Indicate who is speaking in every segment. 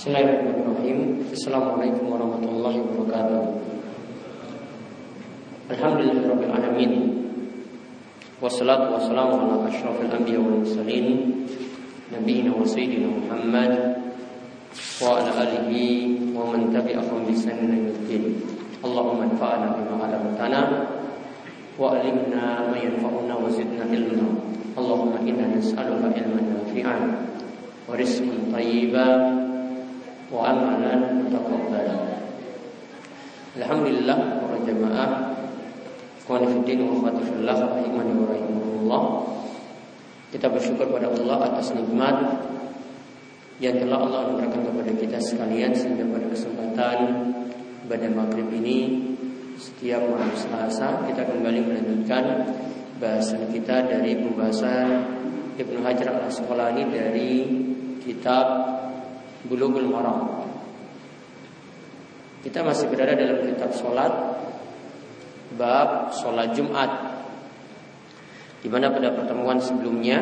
Speaker 1: Bismillahirrahmanirrahim Assalamualaikum warahmatullahi wabarakatuh Alhamdulillahirrahmanirrahim Wassalatu wassalamu ala ashrafil anbiya wal mursalin Nabiina wa sayyidina Muhammad Wa ala alihi wa man tabi'ahum bisanin yudin Allahumma anfa'ana bima alamtana Wa alimna ma yanfa'una wa zidna ilma Allahumma inna nas'aluka ilman nafi'an Wa rizqan tayyiban wa amalan. Alhamdulillah para jamaah wa wa Kita bersyukur pada Allah atas nikmat yang telah Allah anugerahkan kepada kita sekalian sehingga pada kesempatan pada maghrib ini setiap malam Selasa kita kembali melanjutkan bahasan kita dari pembahasan Ibnu Hajar al Asqalani dari kitab Bulughul Maram. Kita masih berada dalam kitab sholat bab sholat Jumat. Di mana pada pertemuan sebelumnya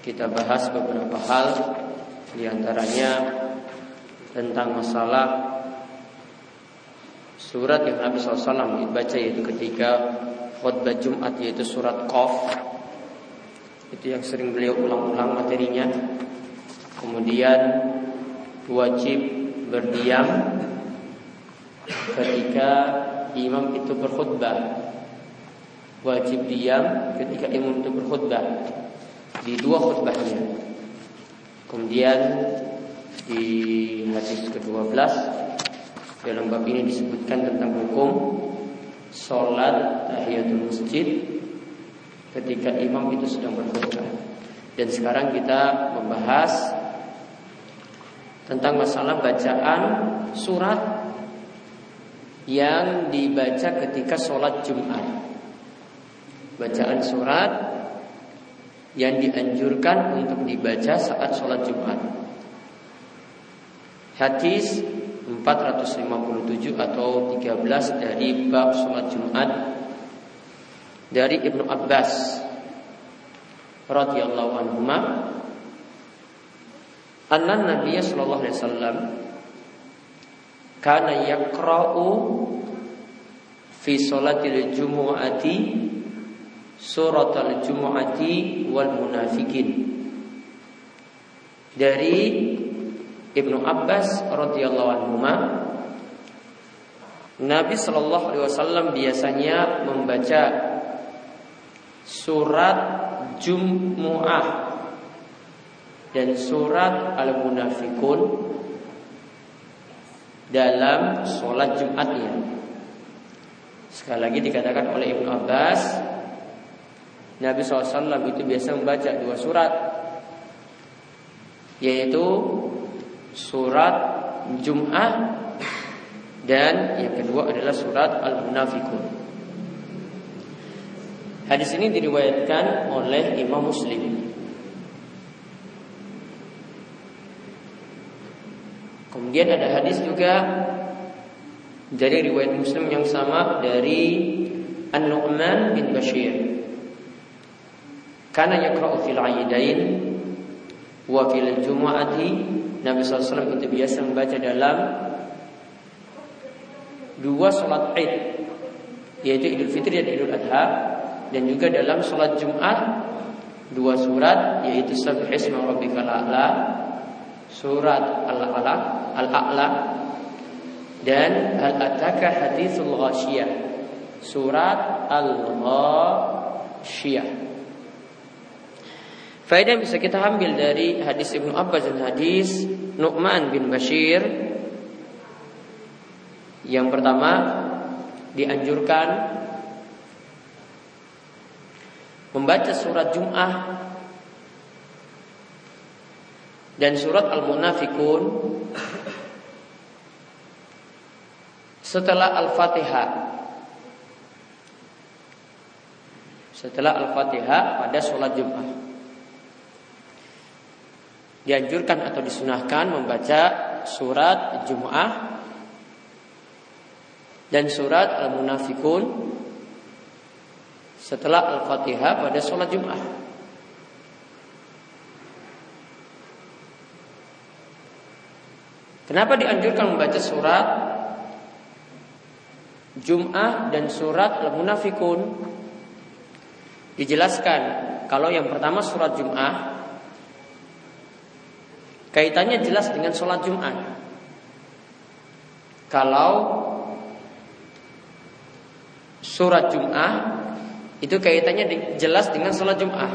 Speaker 1: kita bahas beberapa hal di antaranya tentang masalah surat yang Nabi SAW dibaca yaitu ketika khutbah Jumat yaitu surat Qaf itu yang sering beliau ulang-ulang materinya Kemudian wajib berdiam ketika imam itu berkhutbah. Wajib diam ketika imam itu berkhutbah di dua khutbahnya. Kemudian di hadis ke-12 dalam bab ini disebutkan tentang hukum sholat tahiyatul masjid ketika imam itu sedang berkhutbah. Dan sekarang kita membahas tentang masalah bacaan surat yang dibaca ketika sholat Jumat. Bacaan surat yang dianjurkan untuk dibaca saat sholat Jumat. Hadis 457 atau 13 dari bab sholat Jumat dari Ibnu Abbas radhiyallahu anhu anna Nabi sallallahu alaihi wasallam kana yaqra'u fi salatil jumu'ati suratal jumu'ati wal munafikin. Dari Ibnu Abbas radhiyallahu anhu Nabi Shallallahu Alaihi Wasallam biasanya membaca surat Jumu'ah dan surat Al-Munafikun dalam sholat Jumatnya. Sekali lagi dikatakan oleh Ibnu Abbas, Nabi SAW itu biasa membaca dua surat, yaitu surat Jum'ah dan yang kedua adalah surat Al-Munafikun. Hadis ini diriwayatkan oleh Imam Muslim Kemudian ada hadis juga dari riwayat Muslim yang sama dari An-Nu'man bin Bashir. Karena yaqra'u fil aidain wa fil jumu'ati Nabi SAW itu biasa membaca dalam dua sholat Id yaitu Idul Fitri dan Idul Adha dan juga dalam sholat Jumat dua surat yaitu Subhisma Rabbikal A'la surat Al-Alaq, Al-A'la. Dan hal ataka haditsul ghasyiyah surat Al-Ghasyiyah. Faedah yang bisa kita ambil dari hadis Ibnu Abbas dan hadis Nu'man bin Bashir. Yang pertama dianjurkan membaca surat Jum'ah dan surat Al-Munafikun setelah Al-Fatihah. Setelah Al-Fatihah pada sholat Jumat. Dianjurkan atau disunahkan membaca surat Jum'ah dan surat Al-Munafikun setelah Al-Fatihah pada sholat Jumat. Kenapa dianjurkan membaca surat Jum'ah dan surat Al-Munafikun? Dijelaskan kalau yang pertama surat Jum'ah kaitannya jelas dengan sholat Jum'at. Kalau surat Jum'ah itu kaitannya jelas dengan sholat Jum'ah.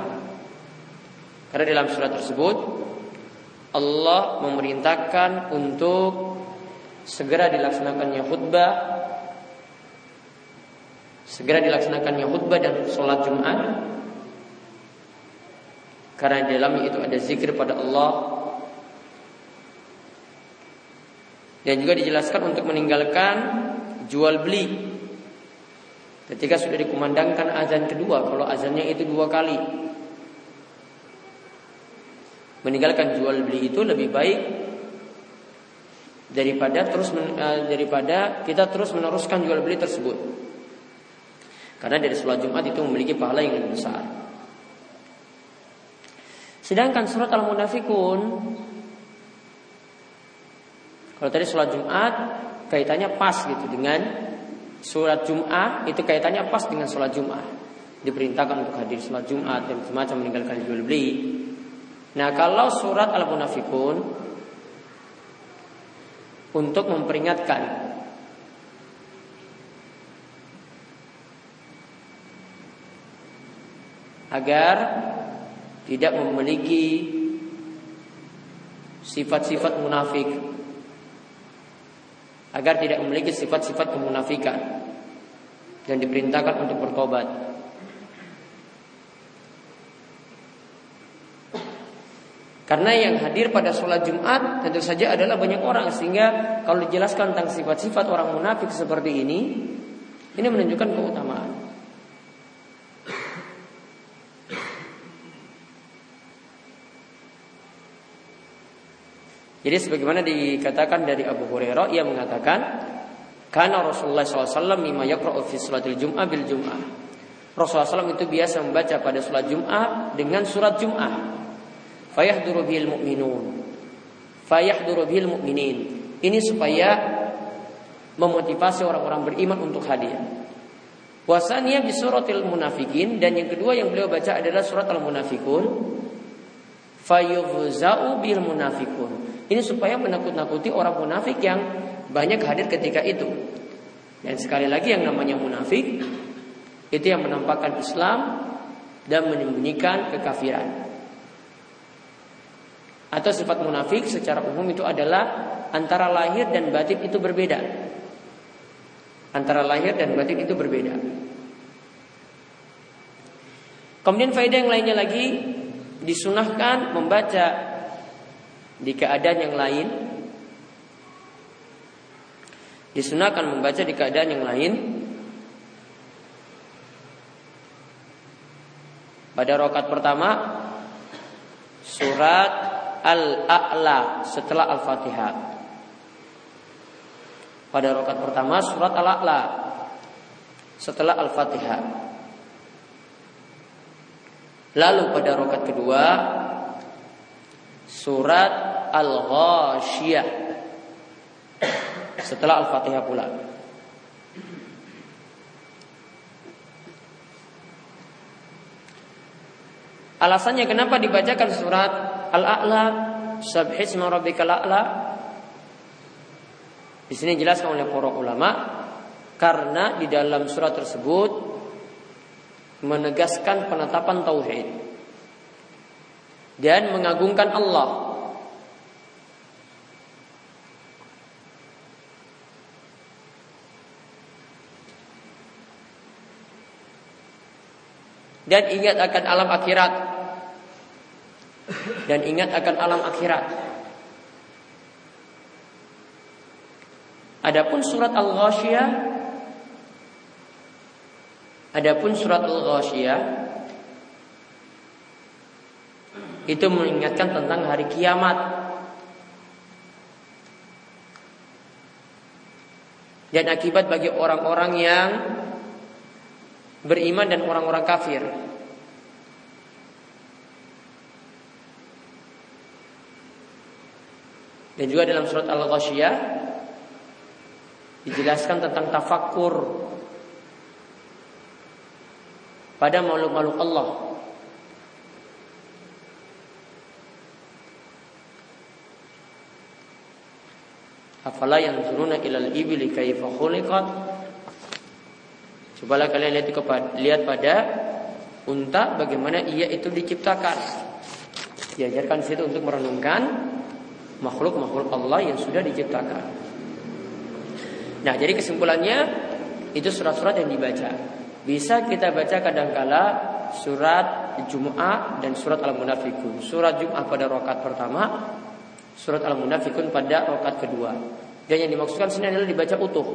Speaker 1: Karena dalam surat tersebut Allah memerintahkan untuk segera dilaksanakannya khutbah segera dilaksanakannya khutbah dan sholat Jumat. Karena di dalamnya itu ada zikir pada Allah. Dan juga dijelaskan untuk meninggalkan jual beli. Ketika sudah dikumandangkan azan kedua kalau azannya itu dua kali. Meninggalkan jual beli itu lebih baik daripada terus uh, daripada kita terus meneruskan jual beli tersebut. Karena dari sholat Jumat itu memiliki pahala yang lebih besar. Sedangkan surat Al-Munafikun kalau tadi sholat Jumat kaitannya pas gitu dengan surat Jumat itu kaitannya pas dengan sholat Jumat. Diperintahkan untuk hadir sholat Jumat dan semacam meninggalkan jual beli. Nah kalau surat Al-Munafikun untuk memperingatkan agar tidak memiliki sifat-sifat munafik agar tidak memiliki sifat-sifat kemunafikan dan diperintahkan untuk bertobat Karena yang hadir pada sholat Jumat tentu saja adalah banyak orang sehingga kalau dijelaskan tentang sifat-sifat orang munafik seperti ini, ini menunjukkan keutamaan. Jadi sebagaimana dikatakan dari Abu Hurairah, ia mengatakan, karena Rasulullah SAW mimma yakra'u fi salatil jum'ah bil jum'ah. Rasulullah SAW itu biasa membaca pada sholat Jum'ah dengan surat Jum'ah. Fayahduru bil mu'minun. Fayahduru bil mu'minin. Ini supaya memotivasi orang-orang beriman untuk hadir. Wasania bi suratil munafikin. Dan yang kedua yang beliau baca adalah surat al-munafikun. Fayuhza'u bil munafikun ini supaya menakut-nakuti orang munafik yang banyak hadir ketika itu dan sekali lagi yang namanya munafik itu yang menampakkan Islam dan menyembunyikan kekafiran atau sifat munafik secara umum itu adalah antara lahir dan batin itu berbeda. Antara lahir dan batin itu berbeda. Kemudian faedah yang lainnya lagi disunahkan membaca di keadaan yang lain. Disunahkan membaca di keadaan yang lain. Pada rokat pertama surat Al-A'la setelah Al-Fatihah. Pada rakaat pertama surat Al-A'la setelah Al-Fatihah. Lalu pada rakaat kedua surat Al-Ghasyiyah setelah Al-Fatihah pula. Alasannya kenapa dibacakan surat Al-A'la, Subhisma rabbikal a'la. Di sini dijelaskan oleh para ulama karena di dalam surat tersebut menegaskan penetapan tauhid dan mengagungkan Allah. Dan ingat akan alam akhirat dan ingat akan alam akhirat. Adapun surat Al-Ghasyiyah Adapun surat Al-Ghasyiyah itu mengingatkan tentang hari kiamat. Dan akibat bagi orang-orang yang beriman dan orang-orang kafir. Dan juga dalam surat Al-Ghasyiyah dijelaskan tentang tafakkur pada makhluk-makhluk Allah. Afala yang turuna ilal ibili kaifa khuliqat Cobalah kalian lihat kepada lihat pada unta bagaimana ia itu diciptakan. Diajarkan situ untuk merenungkan makhluk-makhluk Allah yang sudah diciptakan. Nah, jadi kesimpulannya itu surat-surat yang dibaca. Bisa kita baca kadangkala surat Jum'ah dan surat Al-Munafikun. Surat Jum'ah pada rokat pertama, surat Al-Munafikun pada rokat kedua. Dan yang dimaksudkan sini adalah dibaca utuh.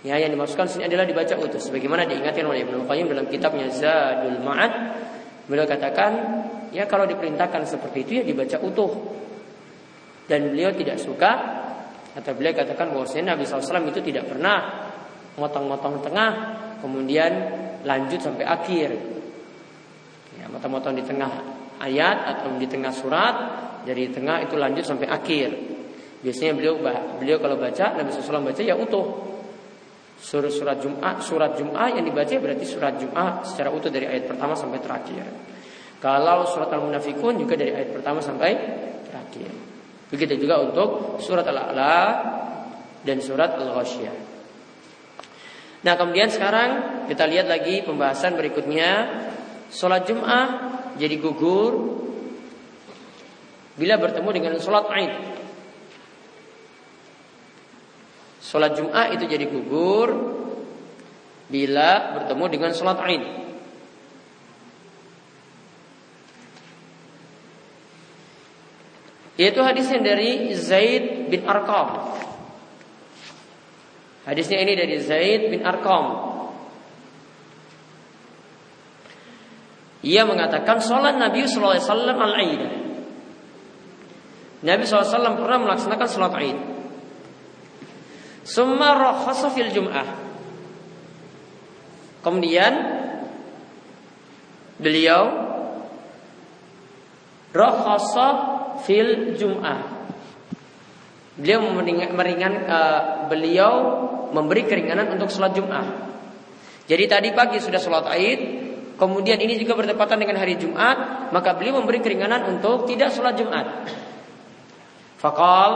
Speaker 1: Ya, yang dimaksudkan sini adalah dibaca utuh. Sebagaimana diingatkan oleh Ibnu Qayyim dalam kitabnya Zadul Ma'ad, beliau katakan, ya kalau diperintahkan seperti itu ya dibaca utuh. Dan beliau tidak suka atau beliau katakan bahwasanya Nabi SAW itu tidak pernah motong-motong tengah, kemudian lanjut sampai akhir. Ya, motong-motong di tengah ayat atau di tengah surat, dari tengah itu lanjut sampai akhir. Biasanya beliau beliau kalau baca Nabi SAW baca ya utuh Surat surat Jumat, surat Jumat yang dibaca berarti surat Jumat secara utuh dari ayat pertama sampai terakhir. Kalau surat Al-Munafikun juga dari ayat pertama sampai terakhir. Begitu juga untuk surat Al-A'la dan surat Al-Ghasyiyah. Nah, kemudian sekarang kita lihat lagi pembahasan berikutnya. Sholat Jum'ah jadi gugur bila bertemu dengan sholat Aid. Sholat Jum'ah itu jadi gugur bila bertemu dengan sholat Aid. Yaitu hadisnya dari Zaid bin Arqam. Hadisnya ini dari Zaid bin Arqam. Ia mengatakan sholat Nabi SAW al-Aid. Nabi SAW pernah melaksanakan sholat Aid. Summa rakhasa fil jum'ah. Kemudian beliau rakhasa fil jum'ah. Beliau meringan, uh, beliau memberi keringanan untuk sholat Jum'ah. Jadi tadi pagi sudah sholat Aid, kemudian ini juga bertepatan dengan hari Jumat, maka beliau memberi keringanan untuk tidak sholat Jumat. Fakal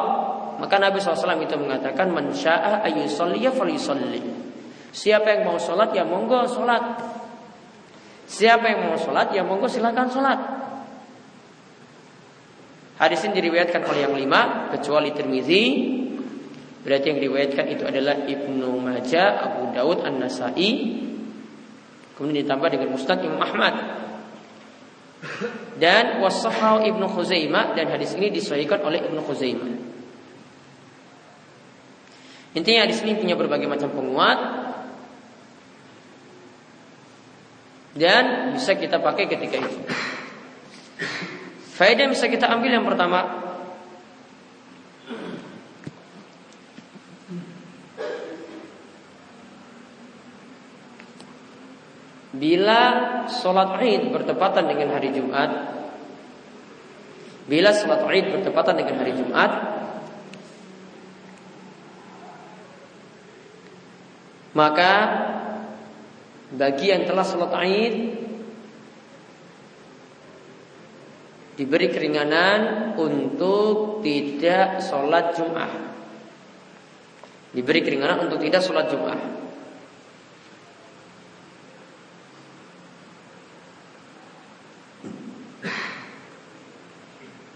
Speaker 1: maka Nabi SAW itu mengatakan man syaa ayyusalliya falyusalli. Siapa yang mau sholat ya monggo sholat. Siapa yang mau sholat ya monggo silakan sholat. Hadis ini diriwayatkan oleh yang lima kecuali Tirmizi. Berarti yang diriwayatkan itu adalah Ibnu Majah, Abu Daud, An-Nasai. Kemudian ditambah dengan Mustad Imam Ahmad. Dan wasahau Ibnu Khuzaimah dan hadis ini disahihkan oleh Ibnu Khuzaimah. Intinya di sini punya berbagai macam penguat dan bisa kita pakai ketika itu. Faedah bisa kita ambil yang pertama Bila sholat id bertepatan dengan hari Jumat Bila sholat id bertepatan dengan hari Jumat Maka bagi yang telah sholat Aid diberi keringanan untuk tidak sholat Jum'ah. Diberi keringanan untuk tidak sholat Jum'ah.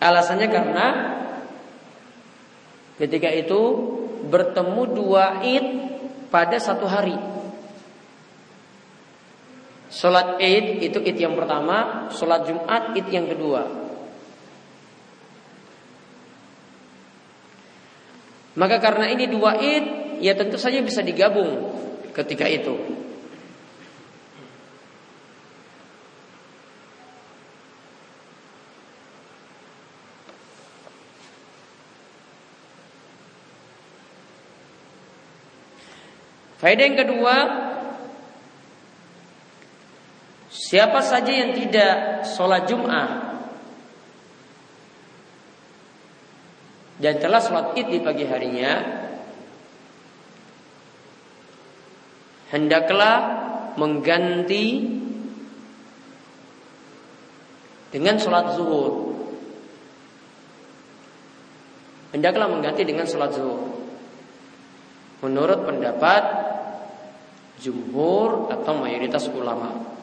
Speaker 1: Alasannya karena ketika itu bertemu dua id pada satu hari. Sholat id itu id yang pertama, sholat jumat id yang kedua. Maka karena ini dua id, ya tentu saja bisa digabung ketika itu. Faedah yang kedua, siapa saja yang tidak sholat Jum'ah dan telah sholat id di pagi harinya, hendaklah mengganti dengan sholat zuhur. Hendaklah mengganti dengan sholat zuhur. Menurut pendapat jumhur atau mayoritas ulama.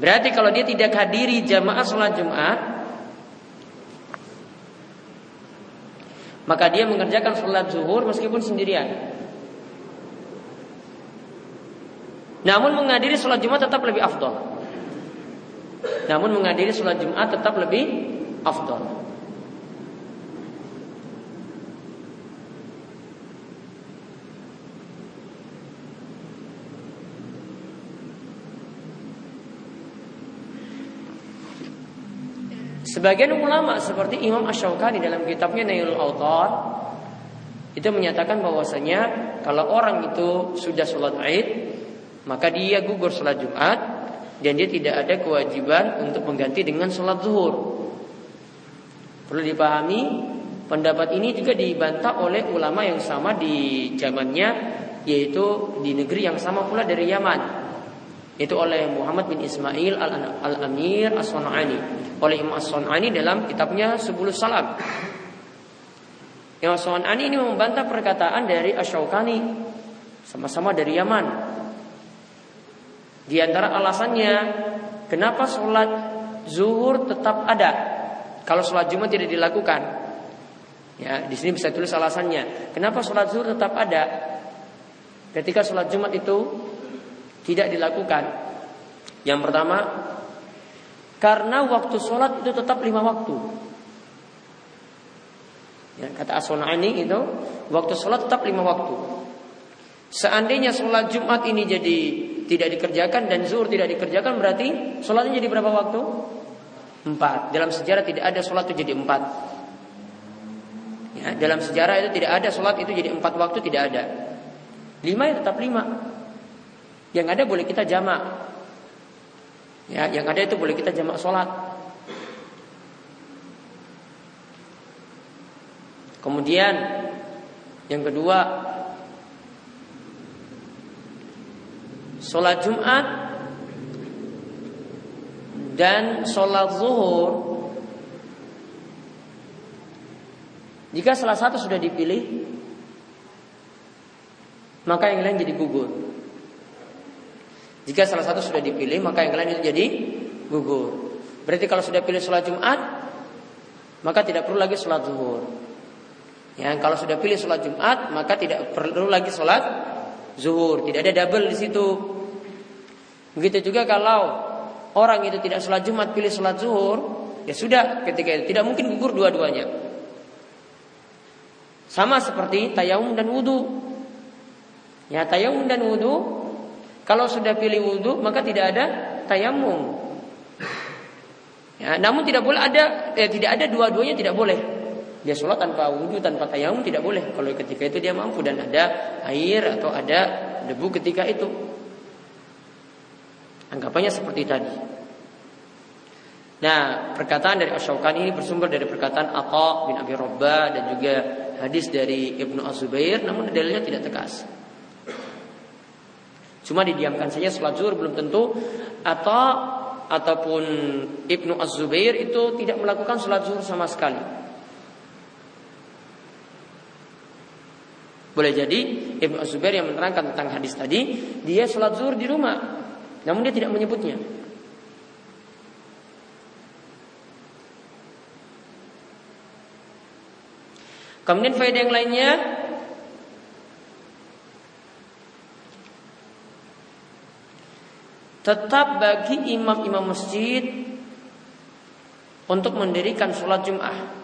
Speaker 1: Berarti kalau dia tidak hadiri jamaah sholat Jumat, maka dia mengerjakan sholat zuhur meskipun sendirian. Namun menghadiri sholat Jumat tetap lebih afdol. Namun menghadiri sholat Jumat tetap lebih afdol. Sebagian ulama seperti Imam Ash-Shawqani dalam kitabnya Nailul Autar itu menyatakan bahwasanya kalau orang itu sudah sholat Id maka dia gugur sholat Jumat dan dia tidak ada kewajiban untuk mengganti dengan sholat zuhur. Perlu dipahami pendapat ini juga dibantah oleh ulama yang sama di zamannya yaitu di negeri yang sama pula dari Yaman. Itu oleh Muhammad bin Ismail Al-Amir As-Sun'ani oleh Imam As-Sun'ani dalam kitabnya Sebulu Salam. Imam As-Sun'ani ini membantah perkataan dari Asyawkani sama-sama dari Yaman di antara alasannya kenapa sholat zuhur tetap ada kalau sholat Jumat tidak dilakukan ya di sini bisa tulis alasannya kenapa sholat zuhur tetap ada ketika sholat Jumat itu tidak dilakukan. Yang pertama, karena waktu sholat itu tetap lima waktu. Ya, kata As-Sunani itu, waktu sholat tetap lima waktu. Seandainya sholat Jumat ini jadi tidak dikerjakan dan zuhur tidak dikerjakan berarti sholatnya jadi berapa waktu? Empat. Dalam sejarah tidak ada sholat itu jadi empat. Ya, dalam sejarah itu tidak ada sholat itu jadi empat waktu tidak ada. Lima ya tetap lima. Yang ada boleh kita jamak. Ya, yang ada itu boleh kita jamak sholat. Kemudian yang kedua Sholat Jumat Dan sholat zuhur Jika salah satu sudah dipilih Maka yang lain jadi gugur jika salah satu sudah dipilih, maka yang lain itu jadi gugur. Berarti kalau sudah pilih sholat Jumat, maka tidak perlu lagi sholat zuhur. Ya, kalau sudah pilih sholat Jumat, maka tidak perlu lagi sholat zuhur. Tidak ada double di situ. Begitu juga kalau orang itu tidak sholat Jumat, pilih sholat zuhur, ya sudah ketika itu tidak mungkin gugur dua-duanya. Sama seperti tayamum dan wudhu. Ya tayamum dan wudhu kalau sudah pilih wudhu maka tidak ada tayamum. Ya, namun tidak boleh ada, eh, tidak ada dua-duanya tidak boleh. Dia sholat tanpa wudhu, tanpa tayamum tidak boleh. Kalau ketika itu dia mampu dan ada air atau ada debu ketika itu. Anggapannya seperti tadi. Nah, perkataan dari Asyaukan ini bersumber dari perkataan Atta bin Abi Robbah dan juga hadis dari Ibnu Az-Zubair namun dalilnya tidak tegas. Cuma didiamkan saja sholat zuhur belum tentu atau ataupun Ibnu Az-Zubair itu tidak melakukan sholat zuhur sama sekali. Boleh jadi Ibnu Az-Zubair yang menerangkan tentang hadis tadi, dia sholat zuhur di rumah, namun dia tidak menyebutnya. Kemudian faedah yang lainnya tetap bagi imam-imam masjid untuk mendirikan sholat Jum'ah.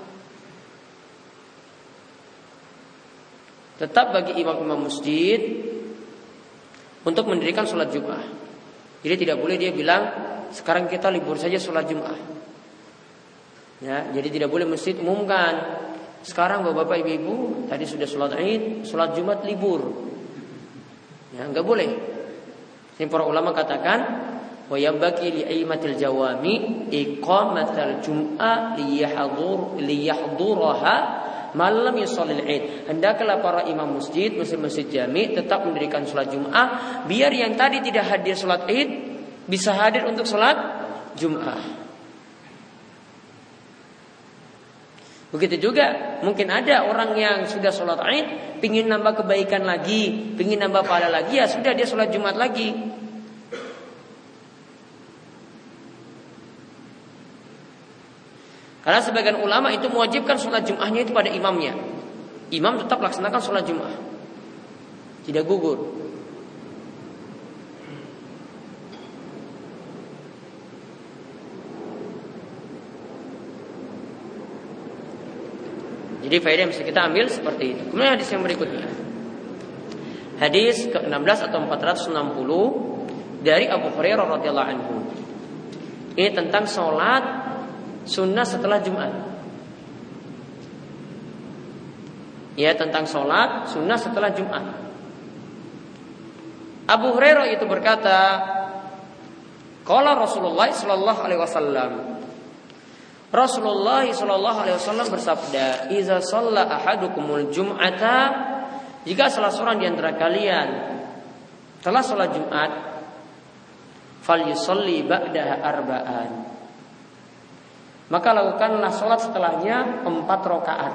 Speaker 1: Tetap bagi imam-imam masjid untuk mendirikan sholat Jum'ah. Jadi tidak boleh dia bilang sekarang kita libur saja sholat Jum'ah. Ya, jadi tidak boleh masjid umumkan. Sekarang bapak-bapak ibu-ibu tadi sudah sholat id, sholat jumat libur. Ya, nggak boleh. Ini para ulama katakan li aimatil jawami iqamatal jum'ah liyahdur liyahduraha malam yusallil id. Hendaklah para imam masjid, masjid-masjid jami tetap mendirikan sholat Jum'ah biar yang tadi tidak hadir sholat id bisa hadir untuk sholat Jum'ah. Begitu juga mungkin ada orang yang sudah sholat id, pingin nambah kebaikan lagi, pingin nambah pahala lagi, ya sudah dia sholat jumat lagi. Karena sebagian ulama itu mewajibkan sholat jumahnya itu pada imamnya. Imam tetap laksanakan sholat jumah. Tidak gugur. Jadi faedah yang bisa kita ambil seperti itu. Kemudian hadis yang berikutnya. Hadis ke-16 atau 460 dari Abu Hurairah radhiyallahu anhu. Ini tentang sholat sunnah setelah Jumat. Ya tentang sholat sunnah setelah Jumat. Abu Hurairah itu berkata, Kala Rasulullah Sallallahu Alaihi Wasallam, Rasulullah Shallallahu Alaihi Wasallam bersabda, "Iza shalla ahadukumul jum'ata, jika salah seorang di antara kalian telah sholat Jumat, fal yusalli ba'daha arba'an." Maka lakukanlah sholat setelahnya empat rakaat.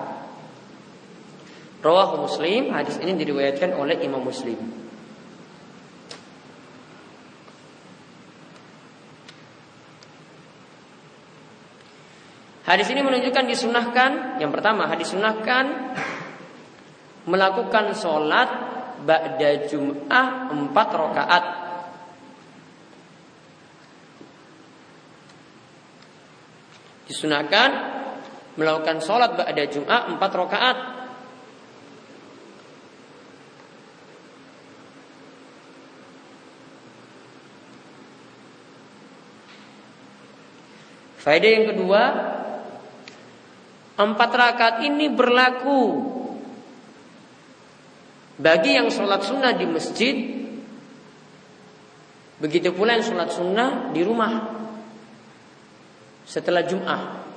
Speaker 1: Rawahu Muslim, hadis ini diriwayatkan oleh Imam Muslim. Hadis ini menunjukkan disunahkan yang pertama hadis sunahkan melakukan sholat ba'da jum'ah empat rakaat. Disunahkan melakukan sholat ba'da jum'ah empat rakaat. Faedah yang kedua Empat rakaat ini berlaku bagi yang sholat sunnah di masjid, begitu pula yang sholat sunnah di rumah setelah Jum'ah.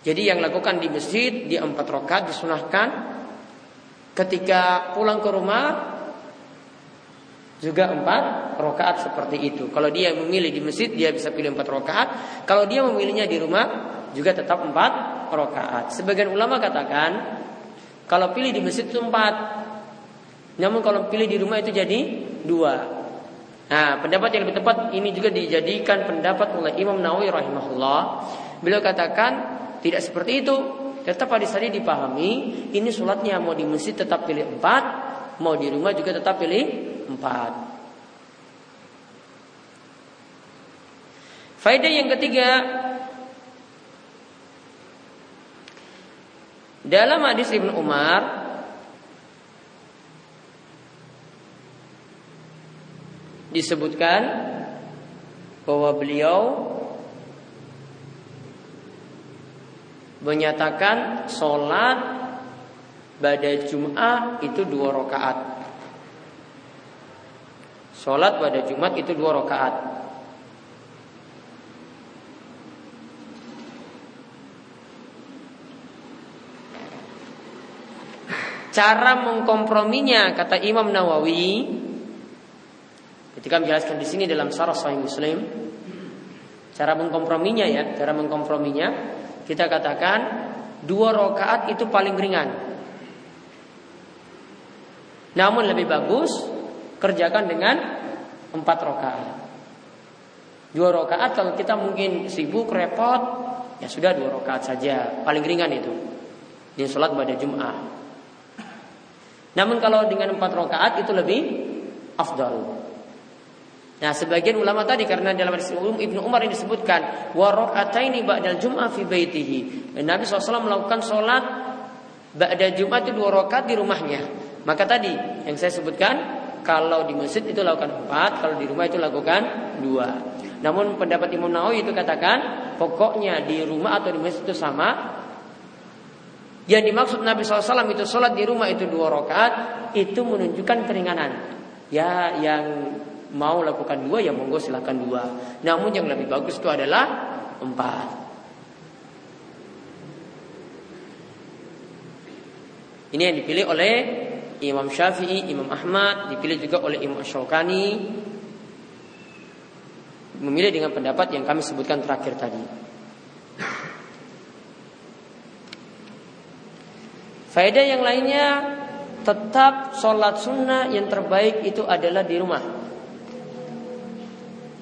Speaker 1: Jadi yang lakukan di masjid di empat rakaat disunahkan. Ketika pulang ke rumah juga empat rakaat seperti itu. Kalau dia memilih di masjid dia bisa pilih empat rakaat. Kalau dia memilihnya di rumah juga tetap empat rakaat. Sebagian ulama katakan kalau pilih di masjid itu empat, namun kalau pilih di rumah itu jadi dua. Nah, pendapat yang lebih tepat ini juga dijadikan pendapat oleh Imam Nawawi rahimahullah. Beliau katakan tidak seperti itu. Tetap hadis tadi dipahami, ini sholatnya mau di masjid tetap pilih empat, mau di rumah juga tetap pilih empat. Faedah yang ketiga Dalam hadis Ibnu Umar disebutkan bahwa beliau menyatakan sholat pada Jum'ah itu dua rakaat. Sholat pada Jumat itu dua rakaat. Cara mengkomprominya kata Imam Nawawi ketika menjelaskan di sini dalam Sarah Sahih Muslim cara mengkomprominya ya, cara mengkomprominya kita katakan dua rakaat itu paling ringan. Namun lebih bagus kerjakan dengan empat rakaat. Dua rakaat kalau kita mungkin sibuk repot ya sudah dua rakaat saja paling ringan itu di sholat pada Jumat. Namun kalau dengan empat rakaat itu lebih afdal. Nah, sebagian ulama tadi karena dalam hadis Ibnu Umar ini disebutkan wa ba'dal jum'ah fi baitihi. Nabi SAW melakukan sholat ba'da Jumat itu dua rakaat di rumahnya. Maka tadi yang saya sebutkan kalau di masjid itu lakukan empat, kalau di rumah itu lakukan dua. Namun pendapat Imam Nawawi itu katakan pokoknya di rumah atau di masjid itu sama. Yang dimaksud Nabi SAW itu sholat di rumah itu dua rakaat itu menunjukkan keringanan. Ya yang mau lakukan dua ya monggo silahkan dua. Namun yang lebih bagus itu adalah empat. Ini yang dipilih oleh Imam Syafi'i, Imam Ahmad, dipilih juga oleh Imam Syaukani. Memilih dengan pendapat yang kami sebutkan terakhir tadi. Faedah yang lainnya tetap sholat sunnah yang terbaik itu adalah di rumah.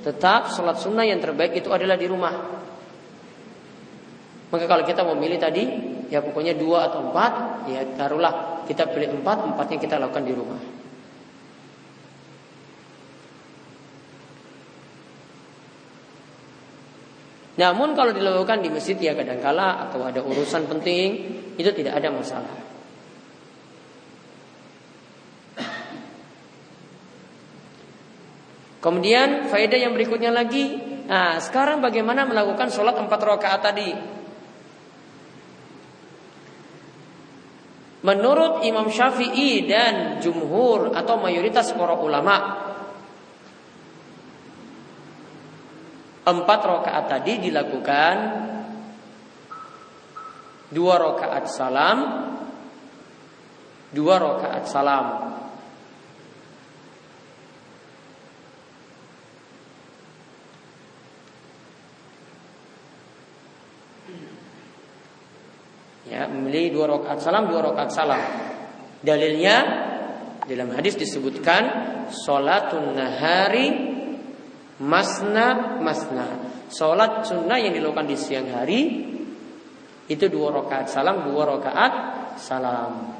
Speaker 1: Tetap sholat sunnah yang terbaik itu adalah di rumah. Maka kalau kita mau milih tadi, ya pokoknya dua atau empat, ya taruhlah kita pilih empat, empatnya kita lakukan di rumah. Namun kalau dilakukan di masjid ya kadangkala atau ada urusan penting itu tidak ada masalah. Kemudian faedah yang berikutnya lagi, nah sekarang bagaimana melakukan sholat empat rakaat tadi? Menurut Imam Syafi'i dan jumhur atau mayoritas para ulama Empat rakaat tadi dilakukan Dua rakaat salam Dua rakaat salam Ya, memilih dua rakaat salam, dua rakaat salam. Dalilnya dalam hadis disebutkan salatun nahari masna masna. Salat sunnah yang dilakukan di siang hari itu dua rakaat salam, dua rakaat salam.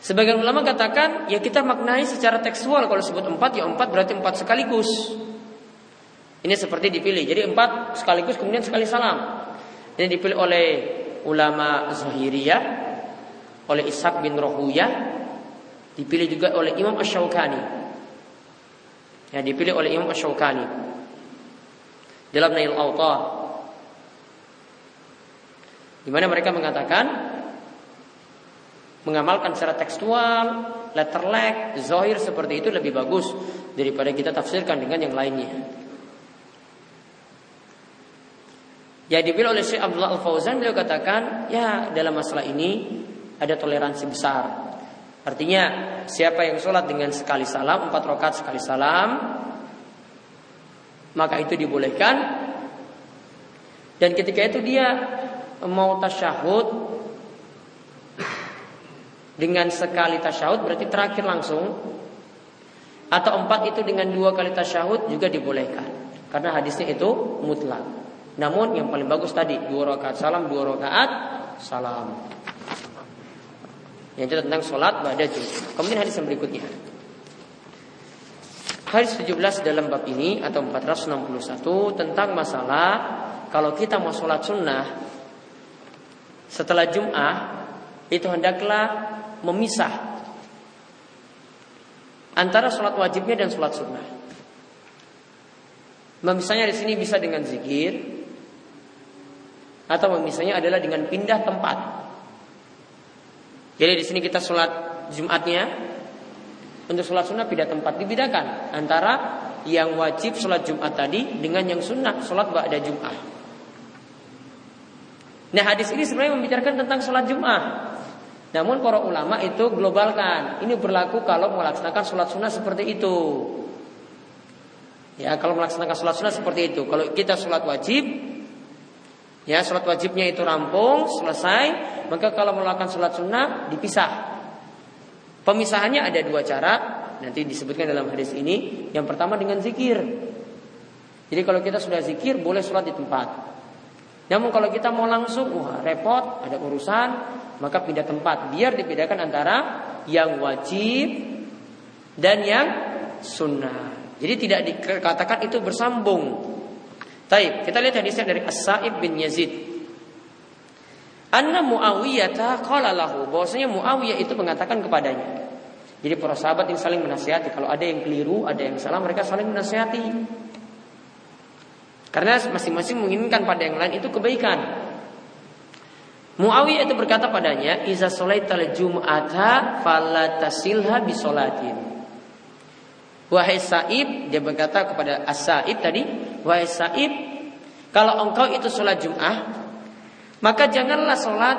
Speaker 1: Sebagian ulama katakan ya kita maknai secara tekstual kalau sebut empat ya empat berarti empat sekaligus. Ini seperti dipilih. Jadi empat sekaligus kemudian sekali salam. Ini dipilih oleh ulama Zahiriyah, oleh Ishaq bin Rohuyah, dipilih juga oleh Imam Ash-Shawkani. Ya, dipilih oleh Imam Ash-Shawkani. Dalam Nail Autar. Di mana mereka mengatakan mengamalkan secara tekstual, letter lag, zohir seperti itu lebih bagus daripada kita tafsirkan dengan yang lainnya. Ya dipilih oleh Syekh Abdullah Al-Fauzan beliau katakan, ya dalam masalah ini ada toleransi besar. Artinya siapa yang sholat dengan sekali salam, empat rakaat sekali salam, maka itu dibolehkan. Dan ketika itu dia mau tasyahud dengan sekali tasyahud berarti terakhir langsung atau empat itu dengan dua kali tasyahud juga dibolehkan karena hadisnya itu mutlak. Namun yang paling bagus tadi dua rakaat salam, dua rakaat salam. Yang itu tentang sholat pada Jumat. Kemudian hadis yang berikutnya. Hadis 17 dalam bab ini atau 461 tentang masalah kalau kita mau sholat sunnah setelah Jum'ah itu hendaklah memisah antara sholat wajibnya dan sholat sunnah. Memisahnya di sini bisa dengan zikir, atau misalnya adalah dengan pindah tempat. Jadi di sini kita sholat Jumatnya untuk sholat sunnah pindah tempat dibedakan antara yang wajib sholat Jumat tadi dengan yang sunnah sholat ba'da Jumat. Nah hadis ini sebenarnya membicarakan tentang sholat Jumat. Namun para ulama itu globalkan. Ini berlaku kalau melaksanakan sholat sunnah seperti itu. Ya kalau melaksanakan sholat sunnah seperti itu. Kalau kita sholat wajib Ya, sholat wajibnya itu rampung, selesai. Maka kalau melakukan sholat sunnah, dipisah. Pemisahannya ada dua cara. Nanti disebutkan dalam hadis ini. Yang pertama dengan zikir. Jadi kalau kita sudah zikir, boleh sholat di tempat. Namun kalau kita mau langsung, wah repot, ada urusan, maka pindah tempat. Biar dibedakan antara yang wajib dan yang sunnah. Jadi tidak dikatakan itu bersambung. Taib, kita lihat hadisnya dari As-Sa'ib bin Yazid. Anna Muawiyah qala lahu, bahwasanya Muawiyah itu mengatakan kepadanya. Jadi para sahabat yang saling menasihati. Kalau ada yang keliru, ada yang salah, mereka saling menasihati. Karena masing-masing menginginkan pada yang lain itu kebaikan. Muawiyah itu berkata padanya, "Iza solaital jum'ata falatasilha bisolatin." Wahai Sa'ib, dia berkata kepada As-Sa'ib tadi, "Wahai Sa'ib, kalau engkau itu sholat Jum'ah, maka janganlah sholat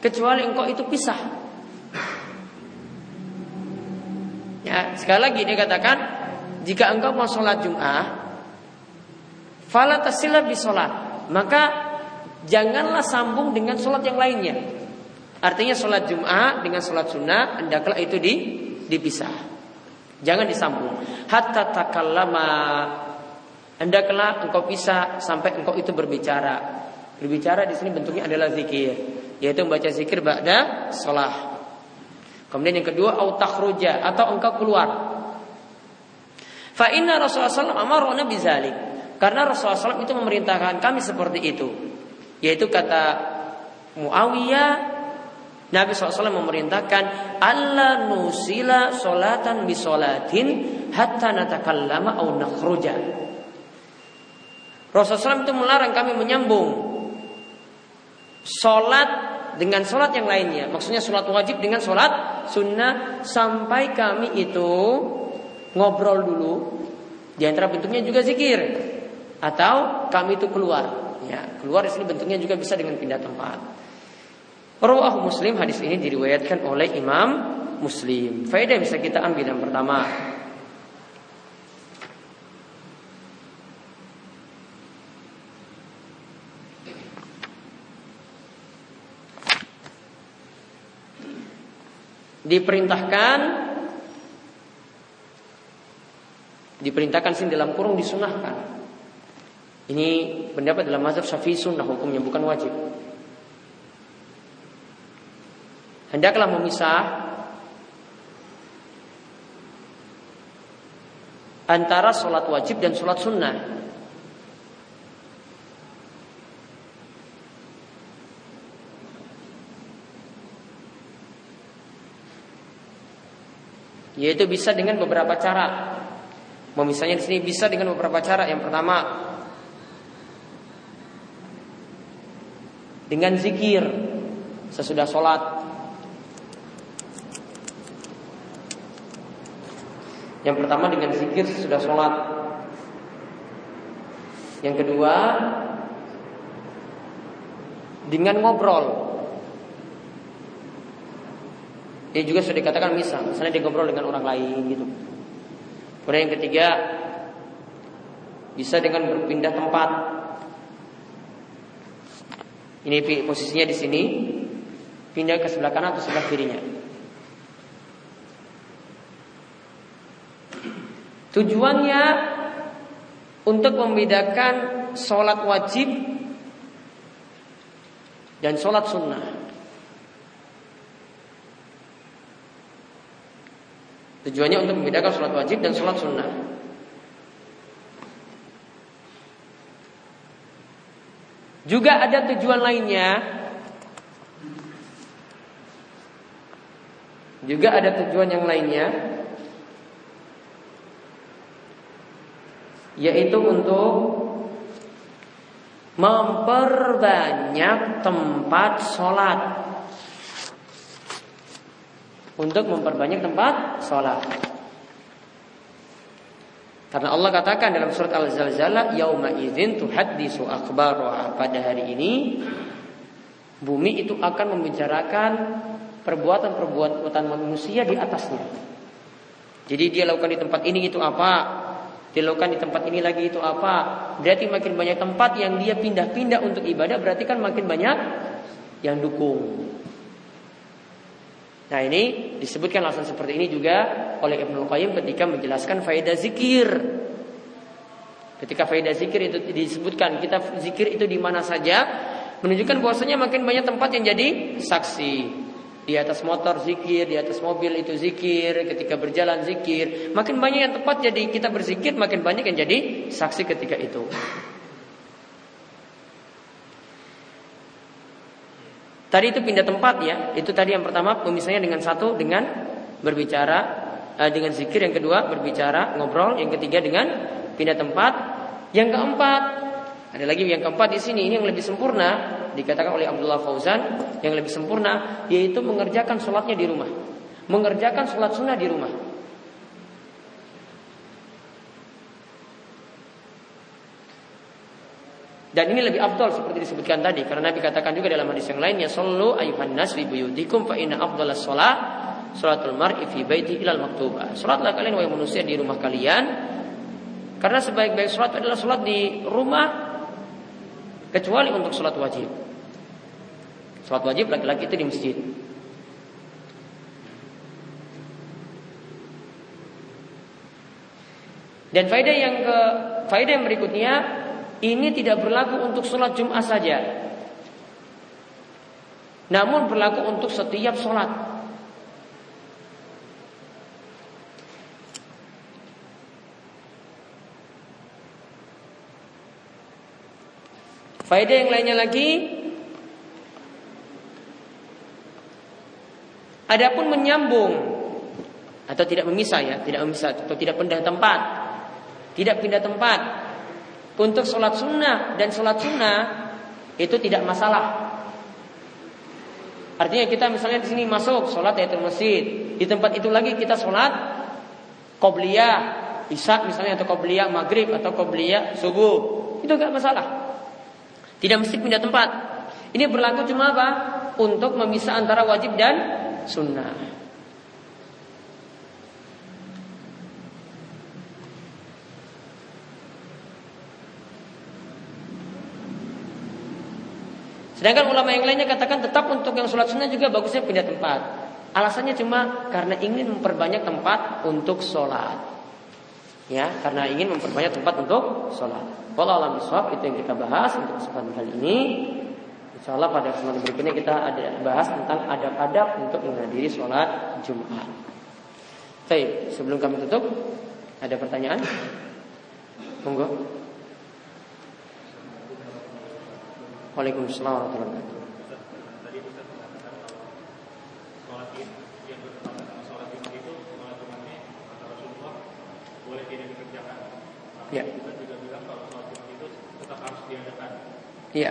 Speaker 1: kecuali engkau itu pisah." Ya, sekali lagi dia katakan, jika engkau mau sholat Jum'ah, falatasilha bisolat, maka janganlah sambung dengan sholat yang lainnya. Artinya sholat Jum'ah dengan sholat sunnah hendaklah itu di, dipisah. Jangan disambung. Hatta takallama hendaklah engkau pisah sampai engkau itu berbicara. Berbicara di sini bentuknya adalah zikir, yaitu membaca zikir ba'da sholat. Kemudian yang kedua autakhruja atau engkau keluar. Fa inna Rasulullah SAW amaruna bizalik. Karena Rasulullah SAW itu memerintahkan kami seperti itu. Yaitu kata Muawiyah Nabi SAW memerintahkan Allah nusila solatan bisolatin hatta natakallama au nakhruja. Rasulullah SAW itu melarang kami menyambung solat dengan solat yang lainnya. Maksudnya solat wajib dengan solat sunnah sampai kami itu ngobrol dulu. Di antara bentuknya juga zikir atau kami itu keluar. Ya, keluar di sini bentuknya juga bisa dengan pindah tempat. Rawah Muslim hadis ini diriwayatkan oleh Imam Muslim. Faedah bisa kita ambil yang pertama, diperintahkan diperintahkan sini dalam kurung disunahkan ini pendapat dalam mazhab Syafi'i sunnah hukumnya bukan wajib. Hendaklah memisah antara sholat wajib dan sholat sunnah. Yaitu bisa dengan beberapa cara. Memisahnya di sini bisa dengan beberapa cara. Yang pertama, dengan zikir sesudah sholat. Yang pertama dengan zikir sesudah sholat. Yang kedua dengan ngobrol. Dia juga sudah dikatakan misal, misalnya dia ngobrol dengan orang lain gitu. Kemudian yang ketiga bisa dengan berpindah tempat ini posisinya di sini, pindah ke sebelah kanan atau sebelah kirinya. Tujuannya untuk membedakan sholat wajib dan sholat sunnah. Tujuannya untuk membedakan sholat wajib dan sholat sunnah. Juga ada tujuan lainnya. Juga ada tujuan yang lainnya yaitu untuk memperbanyak tempat sholat untuk memperbanyak tempat sholat. Karena Allah katakan dalam surat Al-Zalzalah, "Yauma idzin tuhaddisu akhbaraha." Pada hari ini bumi itu akan membicarakan perbuatan-perbuatan manusia di atasnya. Jadi dia lakukan di tempat ini itu apa? Dia lakukan di tempat ini lagi itu apa? Berarti makin banyak tempat yang dia pindah-pindah untuk ibadah, berarti kan makin banyak yang dukung. Nah ini disebutkan alasan seperti ini juga oleh Ibnu Qayyim ketika menjelaskan faedah zikir. Ketika faedah zikir itu disebutkan kita zikir itu di mana saja menunjukkan bahwasanya makin banyak tempat yang jadi saksi. Di atas motor zikir, di atas mobil itu zikir, ketika berjalan zikir, makin banyak yang tempat jadi kita berzikir, makin banyak yang jadi saksi ketika itu. Tadi itu pindah tempat ya. Itu tadi yang pertama pemisahannya dengan satu dengan berbicara uh, dengan zikir, yang kedua berbicara ngobrol, yang ketiga dengan pindah tempat, yang keempat ada lagi yang keempat di sini ini yang lebih sempurna dikatakan oleh Abdullah Fauzan yang lebih sempurna yaitu mengerjakan sholatnya di rumah, mengerjakan sholat sunnah di rumah. Dan ini lebih afdal seperti disebutkan tadi karena Nabi katakan juga dalam hadis yang lain ya sallu ayuhan nas fi buyutikum fa inna afdalas shalah salatul mar'i fi ilal maktubah. Salatlah kalian wahai manusia di rumah kalian karena sebaik-baik salat adalah salat di rumah kecuali untuk salat wajib. Salat wajib laki-laki itu di masjid. Dan faedah yang ke faedah yang berikutnya ini tidak berlaku untuk sholat Jumat saja. Namun berlaku untuk setiap sholat. Faedah yang lainnya lagi Adapun menyambung atau tidak memisah ya, tidak memisah atau tidak pindah tempat. Tidak pindah tempat untuk sholat sunnah dan sholat sunnah itu tidak masalah. Artinya kita misalnya di sini masuk sholat yaitu masjid, di tempat itu lagi kita sholat qobliyah, isya misalnya atau qobliyah maghrib atau qobliyah subuh, itu enggak masalah. Tidak mesti pindah tempat. Ini berlaku cuma apa? Untuk memisah antara wajib dan sunnah. Sedangkan ulama yang lainnya katakan tetap untuk yang sholat sunnah juga bagusnya pindah tempat. Alasannya cuma karena ingin memperbanyak tempat untuk sholat. Ya, karena ingin memperbanyak tempat untuk sholat. Kalau alam biswab itu yang kita bahas untuk kesempatan kali ini. Insya Allah pada kesempatan berikutnya kita ada bahas tentang adab-adab untuk menghadiri sholat Jumat. Baik, sebelum kami tutup, ada pertanyaan? Monggo. Waalaikumsalam warahmatullahi wabarakatuh. Tadi Ustaz mengatakan sholat yang bertepatan sama sholat Jumat itu sholat Jumatnya kata Rasulullah boleh tidak dikerjakan. Tapi ya. kita juga bilang kalau Jumat itu tetap harus diadakan. Iya.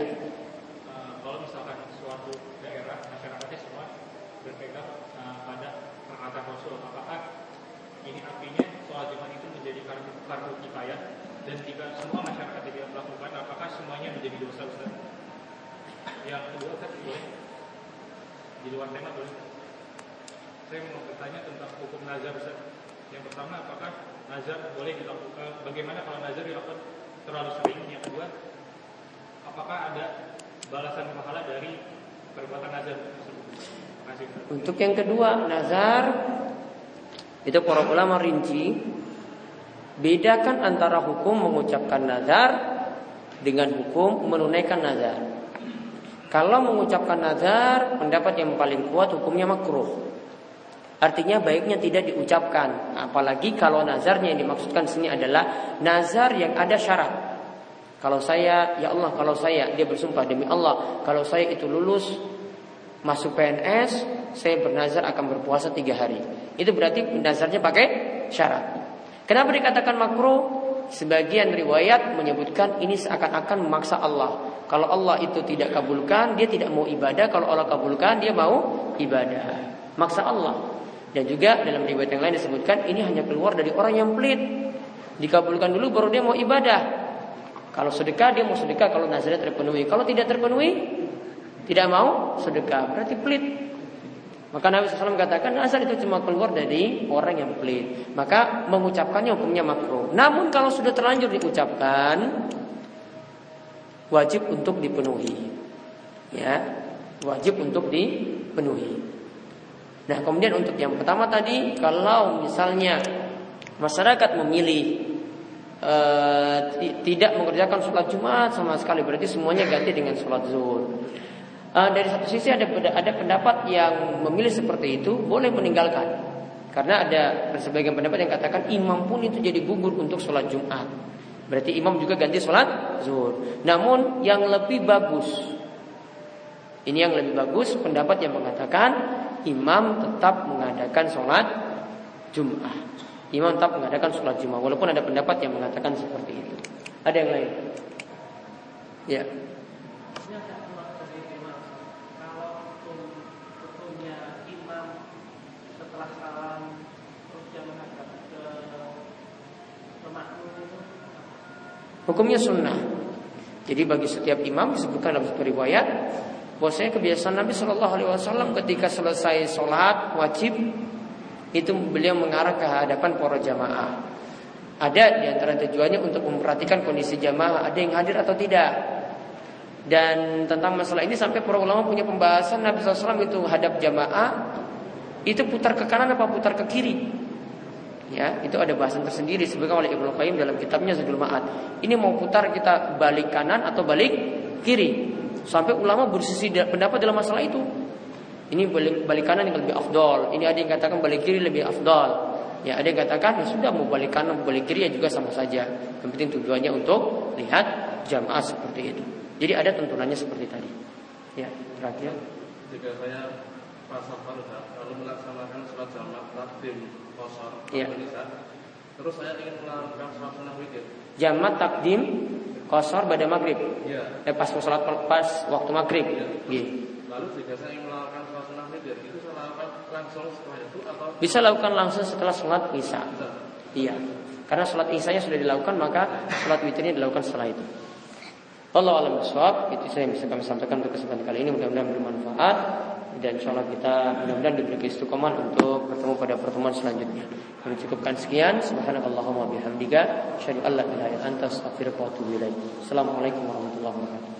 Speaker 1: Uh, kalau misalkan suatu daerah masyarakatnya semua berpegang uh, pada perkataan Rasul, apakah ini artinya Jumat itu menjadi kartu kifayah dan jika semua masyarakat tidak melakukan, apakah semuanya menjadi dosa Ustaz? Yang kedua kan boleh di luar tema boleh. Saya mau bertanya tentang hukum nazar Ustaz. Yang pertama apakah nazar boleh dilakukan bagaimana kalau nazar dilakukan terlalu sering? Yang kedua apakah ada balasan pahala dari perbuatan nazar Untuk yang kedua, nazar itu para ulama rinci bedakan antara hukum mengucapkan nazar dengan hukum menunaikan nazar. Kalau mengucapkan nazar, pendapat yang paling kuat hukumnya makruh. Artinya baiknya tidak diucapkan, apalagi kalau nazarnya yang dimaksudkan sini adalah nazar yang ada syarat. Kalau saya, ya Allah, kalau saya dia bersumpah demi Allah, kalau saya itu lulus masuk PNS, saya bernazar akan berpuasa tiga hari. Itu berarti nazarnya pakai syarat. Kenapa dikatakan makruh? Sebagian riwayat menyebutkan ini seakan-akan memaksa Allah. Kalau Allah itu tidak kabulkan, dia tidak mau ibadah. Kalau Allah kabulkan, dia mau ibadah. Maksa Allah. Dan juga dalam riwayat yang lain disebutkan ini hanya keluar dari orang yang pelit. Dikabulkan dulu baru dia mau ibadah. Kalau sedekah dia mau sedekah kalau nazarnya terpenuhi. Kalau tidak terpenuhi, tidak mau sedekah. Berarti pelit. Maka Nabi SAW katakan nazar itu cuma keluar dari orang yang pelit. Maka mengucapkannya hukumnya makruh. Namun kalau sudah terlanjur diucapkan, wajib untuk dipenuhi. Ya, wajib untuk dipenuhi. Nah, kemudian untuk yang pertama tadi, kalau misalnya masyarakat memilih e, tidak mengerjakan sholat Jumat sama sekali, berarti semuanya ganti dengan sholat zuhur. E, dari satu sisi ada ada pendapat yang memilih seperti itu boleh meninggalkan. Karena ada sebagian pendapat yang katakan imam pun itu jadi gugur untuk sholat Jumat. Berarti imam juga ganti sholat zuhur. Namun yang lebih bagus Ini yang lebih bagus pendapat yang mengatakan imam tetap mengadakan sholat Jum'ah. Imam tetap mengadakan sholat Jum'ah walaupun ada pendapat yang mengatakan seperti itu. Ada yang lain? Ya. Hukumnya sunnah. Jadi bagi setiap imam disebutkan dalam satu riwayat bahwasanya kebiasaan Nabi Shallallahu Alaihi Wasallam ketika selesai sholat wajib itu beliau mengarah ke hadapan para jamaah. Ada di antara tujuannya untuk memperhatikan kondisi jamaah, ada yang hadir atau tidak. Dan tentang masalah ini sampai para ulama punya pembahasan Nabi SAW itu hadap jamaah itu putar ke kanan apa putar ke kiri. Ya, itu ada bahasan tersendiri sebutkan oleh Ibnu Qayyim dalam kitabnya Zadul Ma'ad. Ini mau putar kita balik kanan atau balik kiri. Sampai ulama bersisi pendapat dalam masalah itu. Ini balik, balik kanan yang lebih afdol. Ini ada yang katakan balik kiri lebih afdol. Ya, ada yang katakan ya sudah mau balik kanan, mau balik kiri ya juga sama saja. Yang penting tujuannya untuk lihat jamaah seperti itu. Jadi ada tuntunannya seperti tadi. Ya, terakhir.
Speaker 2: Jika saya pasal lalu melaksanakan sholat jamaah takdim kosor
Speaker 1: ya.
Speaker 2: Terus saya ingin melakukan sholat sunnah witir.
Speaker 1: Jamat takdim kosor pada maghrib.
Speaker 2: Ya.
Speaker 1: Eh pas sholat pas waktu maghrib. Ya.
Speaker 2: Gitu. Lalu jika saya ingin melakukan sholat sunnah witir itu saya lakukan langsung setelah itu atau
Speaker 1: bisa lakukan langsung setelah sholat isya. Iya. Karena sholat isya sudah dilakukan maka sholat witirnya dilakukan setelah itu. Allah alam itu saya bisa kami sampaikan untuk kesempatan kali ini mudah-mudahan bermanfaat dan insya Allah kita mudah-mudahan diberi istiqomah untuk bertemu pada pertemuan selanjutnya. Kami cukupkan sekian. Subhanakallahumma bihamdika asyhadu an la ilaha illa anta astaghfiruka wa atubu ilaik. Assalamualaikum warahmatullahi wabarakatuh.